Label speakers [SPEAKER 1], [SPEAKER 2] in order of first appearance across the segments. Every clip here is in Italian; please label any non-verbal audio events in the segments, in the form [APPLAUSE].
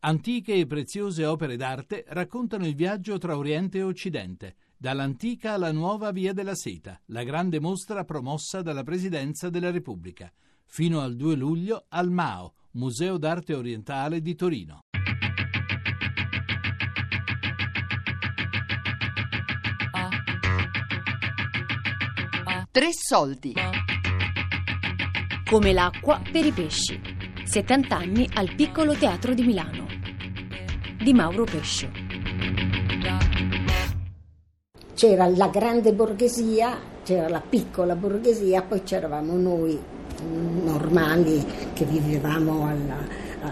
[SPEAKER 1] Antiche e preziose opere d'arte raccontano il viaggio tra Oriente e Occidente, dall'antica alla nuova Via della Seta, la grande mostra promossa dalla Presidenza della Repubblica, fino al 2 luglio al MAO, Museo d'Arte Orientale di Torino.
[SPEAKER 2] Tre soldi. Come l'acqua per i pesci. 70 anni al Piccolo Teatro di Milano. Di Mauro Pescio.
[SPEAKER 3] C'era la grande borghesia, c'era la piccola borghesia, poi c'eravamo noi normali che vivevamo alla,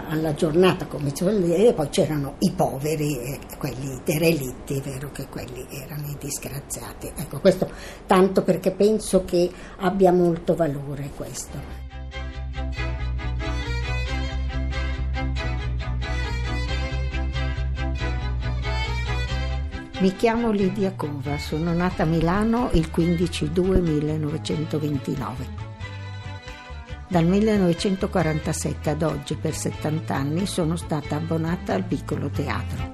[SPEAKER 3] alla giornata come e poi c'erano i poveri quelli derelitti, è vero che quelli erano i disgraziati. Ecco, questo tanto perché penso che abbia molto valore questo. Mi chiamo Lidia Cova, sono nata a Milano il 15 2 1929. Dal 1947 ad oggi, per 70 anni, sono stata abbonata al piccolo teatro.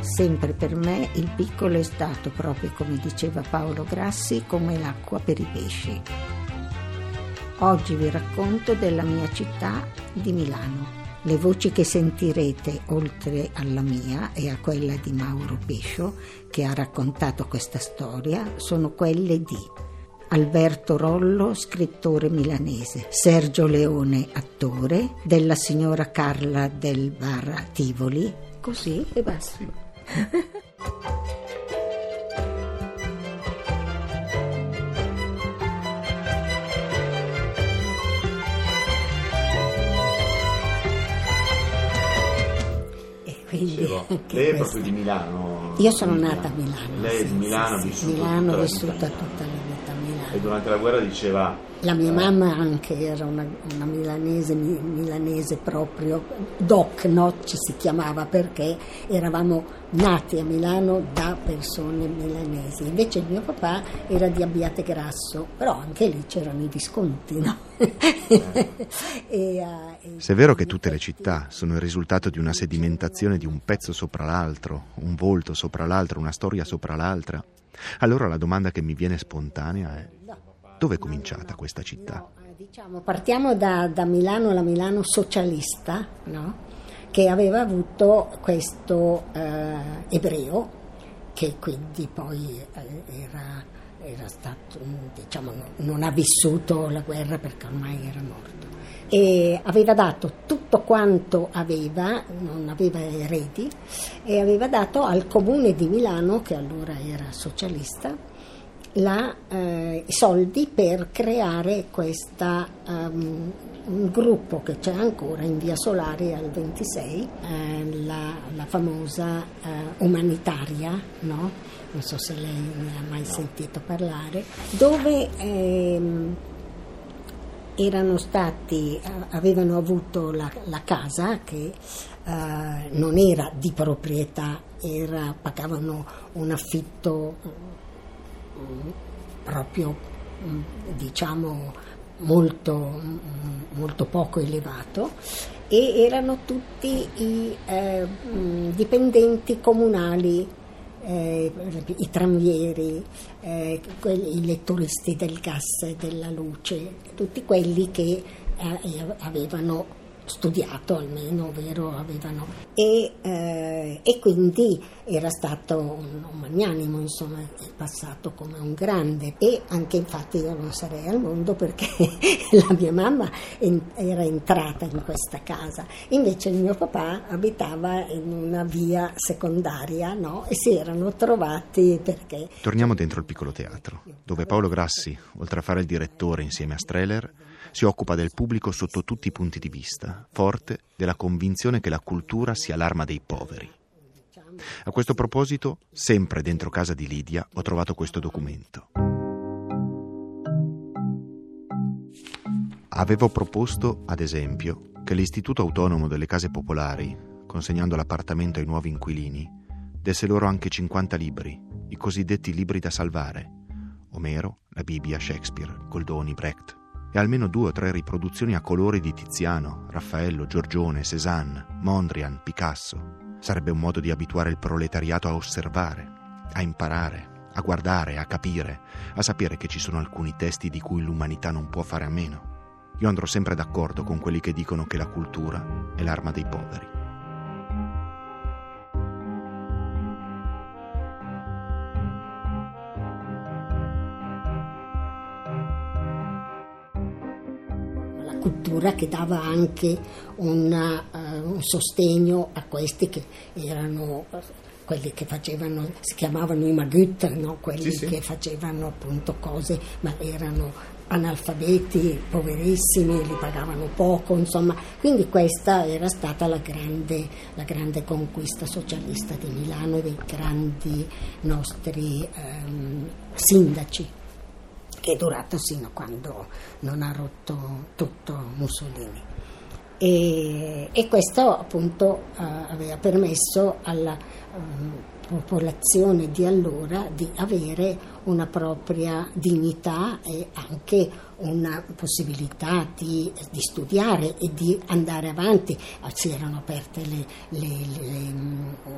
[SPEAKER 3] Sempre per me il piccolo è stato, proprio come diceva Paolo Grassi, come l'acqua per i pesci. Oggi vi racconto della mia città di Milano. Le voci che sentirete, oltre alla mia e a quella di Mauro Pescio, che ha raccontato questa storia, sono quelle di Alberto Rollo, scrittore milanese, Sergio Leone, attore, della signora Carla del Bar Tivoli, così e basta. [LAUGHS]
[SPEAKER 4] Lei è proprio di Milano?
[SPEAKER 3] Io sono nata a Milano.
[SPEAKER 4] Lei è di Milano,
[SPEAKER 3] sì,
[SPEAKER 4] vissuta,
[SPEAKER 3] Milano,
[SPEAKER 4] tutta,
[SPEAKER 3] vissuta tutta la vita.
[SPEAKER 4] E durante la guerra diceva...
[SPEAKER 3] La mia eh, mamma anche era una, una milanese, milanese proprio, doc, no, ci si chiamava perché eravamo nati a Milano da persone milanesi. Invece il mio papà era di Abbiate Grasso, però anche lì c'erano i visconti, no? [LAUGHS]
[SPEAKER 5] e, uh, Se è vero che tutte le città sono il risultato di una sedimentazione di un pezzo sopra l'altro, un volto sopra l'altro, una storia sopra l'altra, allora la domanda che mi viene spontanea è dove è cominciata questa città?
[SPEAKER 3] No, diciamo, partiamo da, da, Milano, la Milano socialista, no? che aveva avuto questo eh, ebreo, che quindi poi eh, era, era, stato, diciamo, non ha vissuto la guerra perché ormai era morto. E aveva dato tutto quanto aveva, non aveva eredi, e aveva dato al comune di Milano, che allora era socialista, la, eh, i soldi per creare questa, um, un gruppo che c'è ancora in via Solari al 26, eh, la, la, famosa eh, umanitaria, no? non so se lei ne ha mai sentito parlare, dove ehm, erano stati, avevano avuto la, la casa che eh, non era di proprietà, era, pagavano un affitto proprio diciamo molto, molto poco elevato e erano tutti i eh, dipendenti comunali, eh, i tranvieri, eh, i lettoristi del gas e della luce, tutti quelli che eh, avevano studiato almeno, vero, avevano. E, eh, e quindi era stato un, un, magnanimo, insomma, è passato come un grande. E anche infatti io non sarei al mondo perché [LAUGHS] la mia mamma en- era entrata in questa casa, invece il mio papà abitava in una via secondaria, no? E si erano trovati perché...
[SPEAKER 5] Torniamo dentro il piccolo teatro, dove Paolo Grassi, oltre a fare il direttore insieme a Streller, si occupa del pubblico sotto tutti i punti di vista, forte della convinzione che la cultura sia l'arma dei poveri. A questo proposito, sempre dentro casa di Lidia, ho trovato questo documento. Avevo proposto, ad esempio, che l'Istituto Autonomo delle Case Popolari, consegnando l'appartamento ai nuovi inquilini, desse loro anche 50 libri, i cosiddetti libri da salvare. Omero, la Bibbia, Shakespeare, Goldoni, Brecht, almeno due o tre riproduzioni a colori di Tiziano, Raffaello, Giorgione, Cézanne, Mondrian, Picasso. Sarebbe un modo di abituare il proletariato a osservare, a imparare, a guardare, a capire, a sapere che ci sono alcuni testi di cui l'umanità non può fare a meno. Io andrò sempre d'accordo con quelli che dicono che la cultura è l'arma dei poveri.
[SPEAKER 3] Cultura che dava anche una, uh, un sostegno a questi che erano quelli che facevano, si chiamavano i Magüt, no? quelli sì, che facevano appunto cose, ma erano analfabeti, poverissimi, li pagavano poco, insomma, quindi questa era stata la grande, la grande conquista socialista di Milano, dei grandi nostri ehm, sindaci che è durato sino a quando non ha rotto tutto Mussolini. E, e questo appunto uh, aveva permesso alla um, popolazione di allora di avere una propria dignità e anche una possibilità di, di studiare e di andare avanti. Si erano aperte le, le,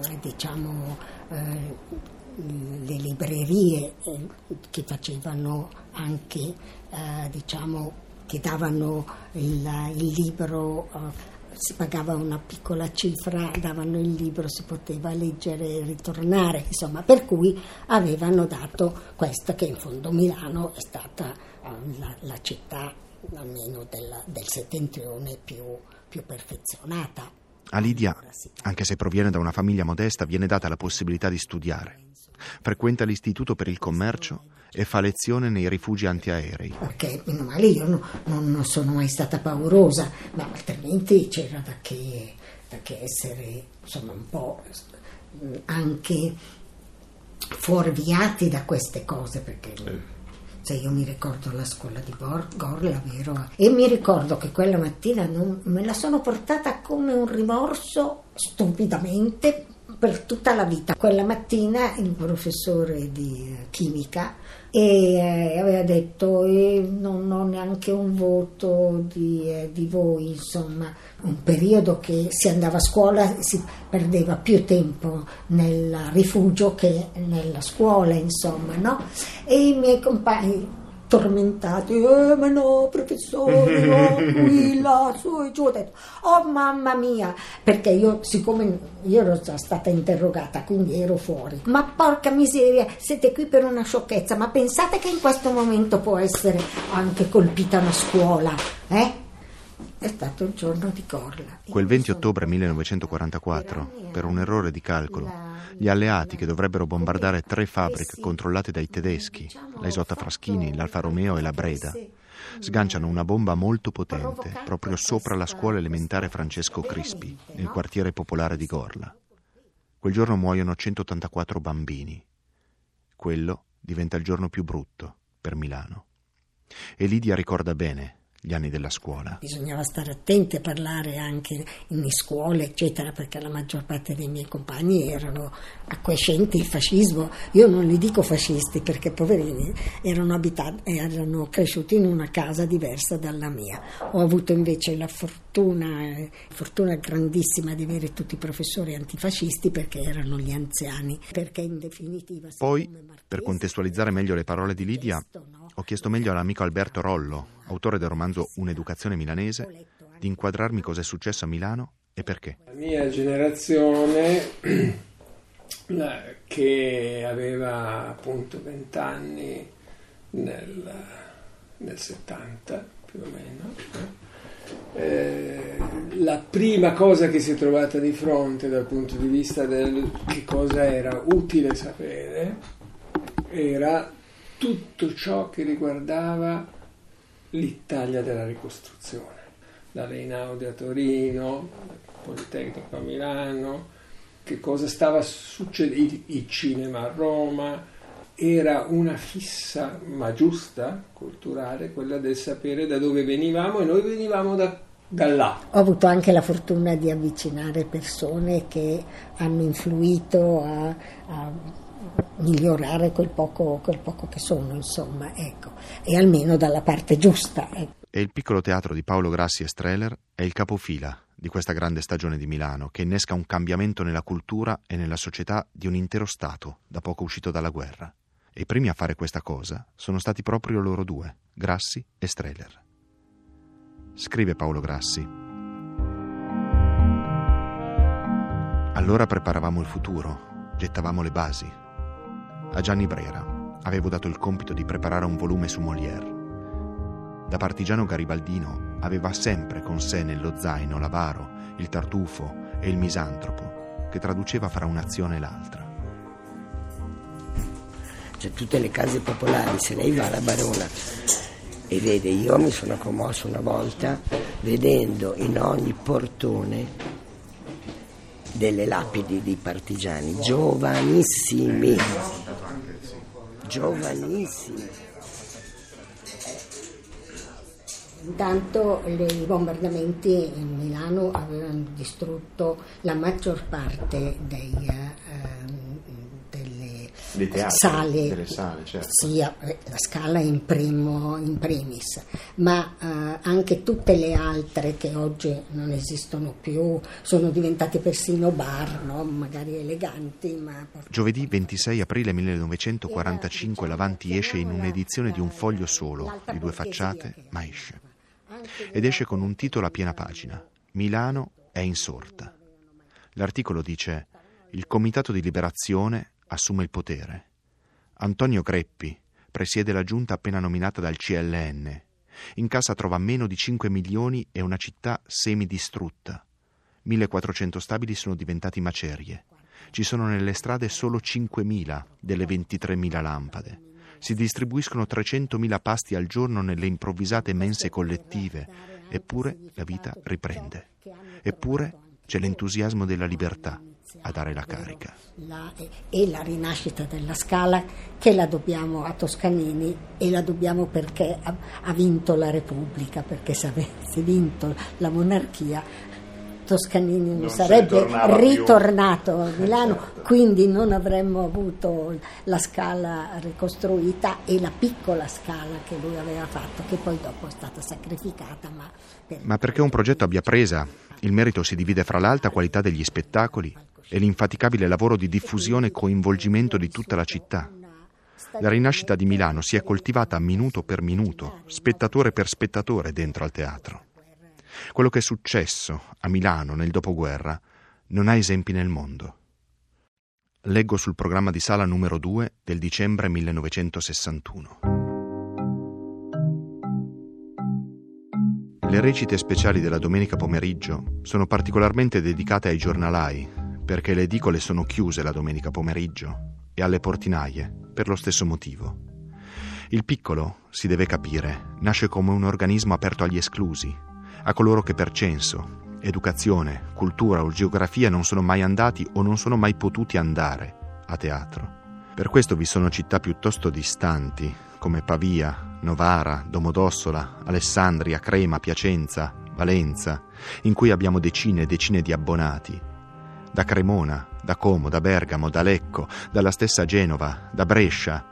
[SPEAKER 3] le diciamo, eh, le librerie eh, che facevano anche, eh, diciamo, che davano il, il libro, eh, si pagava una piccola cifra, davano il libro, si poteva leggere e ritornare, insomma, per cui avevano dato questa che in fondo Milano è stata la, la, città almeno della, del settentrione più, più perfezionata.
[SPEAKER 5] A Lidia, anche se proviene da una famiglia modesta, viene data la possibilità di studiare. Frequenta l'Istituto per il Commercio e fa lezione nei rifugi antiaerei.
[SPEAKER 3] Perché, meno male, io no, non sono mai stata paurosa, ma altrimenti c'era da che, da che essere insomma, un po' anche fuorviati da queste cose, perché cioè io mi ricordo la scuola di Gorla, vero? E mi ricordo che quella mattina non, me la sono portata come un rimorso stupidamente per tutta la vita. Quella mattina il professore di chimica e eh, aveva detto eh, non ho neanche un voto di, eh, di, voi, insomma, un periodo che si andava a scuola si perdeva più tempo nel rifugio che nella scuola, insomma, no? E i miei compagni tormentati, eh, ma no professore, no, [LAUGHS] qui, là, su e giù, ho detto, oh mamma mia, perché io, siccome io ero già stata interrogata, quindi ero fuori, ma porca miseria, siete qui per una sciocchezza, ma pensate che in questo momento può essere anche colpita una scuola, eh? È stato il giorno di Corla.
[SPEAKER 5] Quel 20 ottobre 1944, per un errore di calcolo, gli alleati che dovrebbero bombardare tre fabbriche controllate dai tedeschi, la Isotta Fraschini, l'Alfa Romeo e la Breda, sganciano una bomba molto potente proprio sopra la scuola elementare Francesco Crispi, nel quartiere popolare di Gorla. Quel giorno muoiono 184 bambini. Quello diventa il giorno più brutto per Milano. E Lidia ricorda bene gli anni della scuola.
[SPEAKER 3] Bisognava stare attenti a parlare anche in scuole, eccetera, perché la maggior parte dei miei compagni erano acquiescenti il fascismo. Io non li dico fascisti perché poverini erano, abitati, erano cresciuti in una casa diversa dalla mia. Ho avuto invece la fortuna, fortuna grandissima di avere tutti i professori antifascisti perché erano gli anziani. Perché in definitiva.
[SPEAKER 5] Poi, per contestualizzare meglio le parole di Lidia, ho chiesto meglio all'amico Alberto Rollo autore del romanzo Un'educazione milanese, di inquadrarmi cosa è successo a Milano e perché.
[SPEAKER 6] La mia generazione, [CLEARS THROAT] che aveva appunto 20 anni nel, nel 70 più o meno, eh, la prima cosa che si è trovata di fronte dal punto di vista del che cosa era utile sapere era tutto ciò che riguardava l'Italia della ricostruzione, dalle Einaudi a Torino, Politecnico a Milano, che cosa stava succedendo, il cinema a Roma, era una fissa ma giusta, culturale, quella del sapere da dove venivamo e noi venivamo da, da là.
[SPEAKER 3] Ho avuto anche la fortuna di avvicinare persone che hanno influito a, a migliorare quel poco, quel poco, che sono, insomma, ecco, e almeno dalla parte giusta. Ecco.
[SPEAKER 5] e il piccolo teatro di Paolo Grassi e Streller è il capofila di questa grande stagione di Milano che innesca un cambiamento nella cultura e nella società di un intero Stato da poco uscito dalla guerra. E i primi a fare questa cosa sono stati proprio loro due, Grassi e Streller. Scrive Paolo Grassi. Allora preparavamo il futuro, gettavamo le basi. A Gianni Brera. Avevo dato il compito di preparare un volume su Molière. Da partigiano garibaldino aveva sempre con sé nello zaino l'avaro, il tartufo e il misantropo, che traduceva fra un'azione e l'altra.
[SPEAKER 7] Cioè tutte le case popolari, se lei va alla Barona e vede, io mi sono commosso una volta vedendo in ogni portone delle lapidi di partigiani, giovanissimi, giovanissimi.
[SPEAKER 3] Intanto i bombardamenti in Milano avevano distrutto la maggior parte dei, uh, delle
[SPEAKER 4] teatri,
[SPEAKER 3] sale,
[SPEAKER 4] delle sale certo.
[SPEAKER 3] sia eh, la scala in, primo, in primis, ma uh, anche tutte le altre che oggi non esistono più, sono diventate persino bar, no? magari eleganti. Ma...
[SPEAKER 5] Giovedì 26 aprile 1945 l'Avanti esce in un'edizione di un foglio solo, di due facciate, ma esce ed esce con un titolo a piena pagina. Milano è insorta. L'articolo dice Il Comitato di Liberazione assume il potere. Antonio Greppi presiede la giunta appena nominata dal CLN. In casa trova meno di 5 milioni e una città semidistrutta. 1400 stabili sono diventati macerie. Ci sono nelle strade solo 5.000 delle 23.000 lampade si distribuiscono 300.000 pasti al giorno nelle improvvisate mense collettive, eppure la vita riprende. Eppure c'è l'entusiasmo della libertà a dare la carica.
[SPEAKER 3] La, e la rinascita della Scala che la dobbiamo a Toscanini e la dobbiamo perché ha, ha vinto la Repubblica, perché se avesse vinto la monarchia Toscanini non, non sarebbe ritornato più. a Milano, certo. quindi non avremmo avuto la scala ricostruita e la piccola scala che lui aveva fatto, che poi dopo è stata sacrificata. Ma,
[SPEAKER 5] per... ma perché un progetto abbia presa, il merito si divide fra l'alta qualità degli spettacoli e l'infaticabile lavoro di diffusione e coinvolgimento di tutta la città. La rinascita di Milano si è coltivata minuto per minuto, spettatore per spettatore dentro al teatro. Quello che è successo a Milano nel dopoguerra non ha esempi nel mondo. Leggo sul programma di sala numero 2 del dicembre 1961. Le recite speciali della domenica pomeriggio sono particolarmente dedicate ai giornalai, perché le edicole sono chiuse la domenica pomeriggio, e alle portinaie, per lo stesso motivo. Il piccolo, si deve capire, nasce come un organismo aperto agli esclusi, a coloro che per censo, educazione, cultura o geografia non sono mai andati o non sono mai potuti andare a teatro. Per questo vi sono città piuttosto distanti, come Pavia, Novara, Domodossola, Alessandria, Crema, Piacenza, Valenza, in cui abbiamo decine e decine di abbonati. Da Cremona, da Como, da Bergamo, da Lecco, dalla stessa Genova, da Brescia.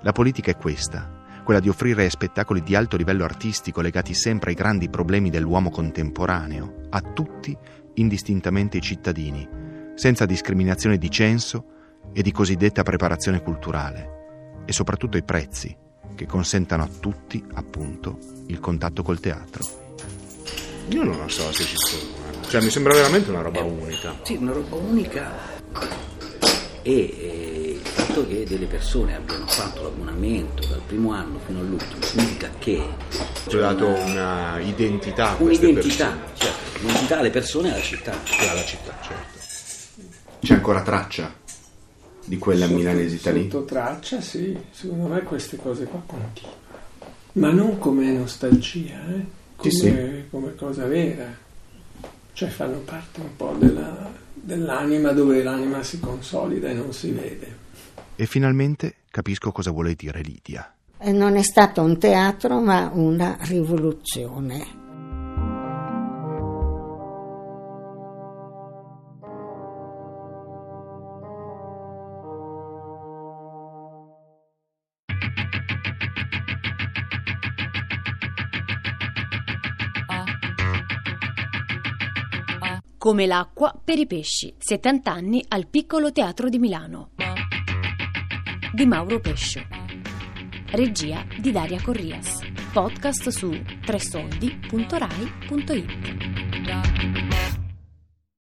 [SPEAKER 5] La politica è questa quella di offrire spettacoli di alto livello artistico legati sempre ai grandi problemi dell'uomo contemporaneo, a tutti indistintamente i cittadini, senza discriminazione di censo e di cosiddetta preparazione culturale, e soprattutto i prezzi, che consentano a tutti, appunto, il contatto col teatro.
[SPEAKER 4] Io non lo so se ci sono. Eh. Cioè, mi sembra veramente una roba unica.
[SPEAKER 8] Sì, una roba unica e eh, il fatto che delle persone abbiano fatto l'abbonamento dal primo anno fino all'ultimo significa che
[SPEAKER 4] ci ha dato una identità a
[SPEAKER 8] un'identità, certo, un'identità alle persone e alla città.
[SPEAKER 4] E alla città, certo. C'è ancora traccia di quella sotto, milanese lì?
[SPEAKER 6] Sotto traccia, sì, secondo me queste cose qua continuano. Ma non come nostalgia, eh? come, sì, sì. come cosa vera. Cioè fanno parte un po' della, dell'anima dove l'anima si consolida e non si vede.
[SPEAKER 5] E finalmente capisco cosa vuole dire Lidia.
[SPEAKER 3] Non è stato un teatro ma una rivoluzione.
[SPEAKER 2] Come l'acqua per i pesci, 70 anni al Piccolo Teatro di Milano. Di Mauro Pescio. Regia di Daria Corrias. Podcast su tresoldi.rai.it.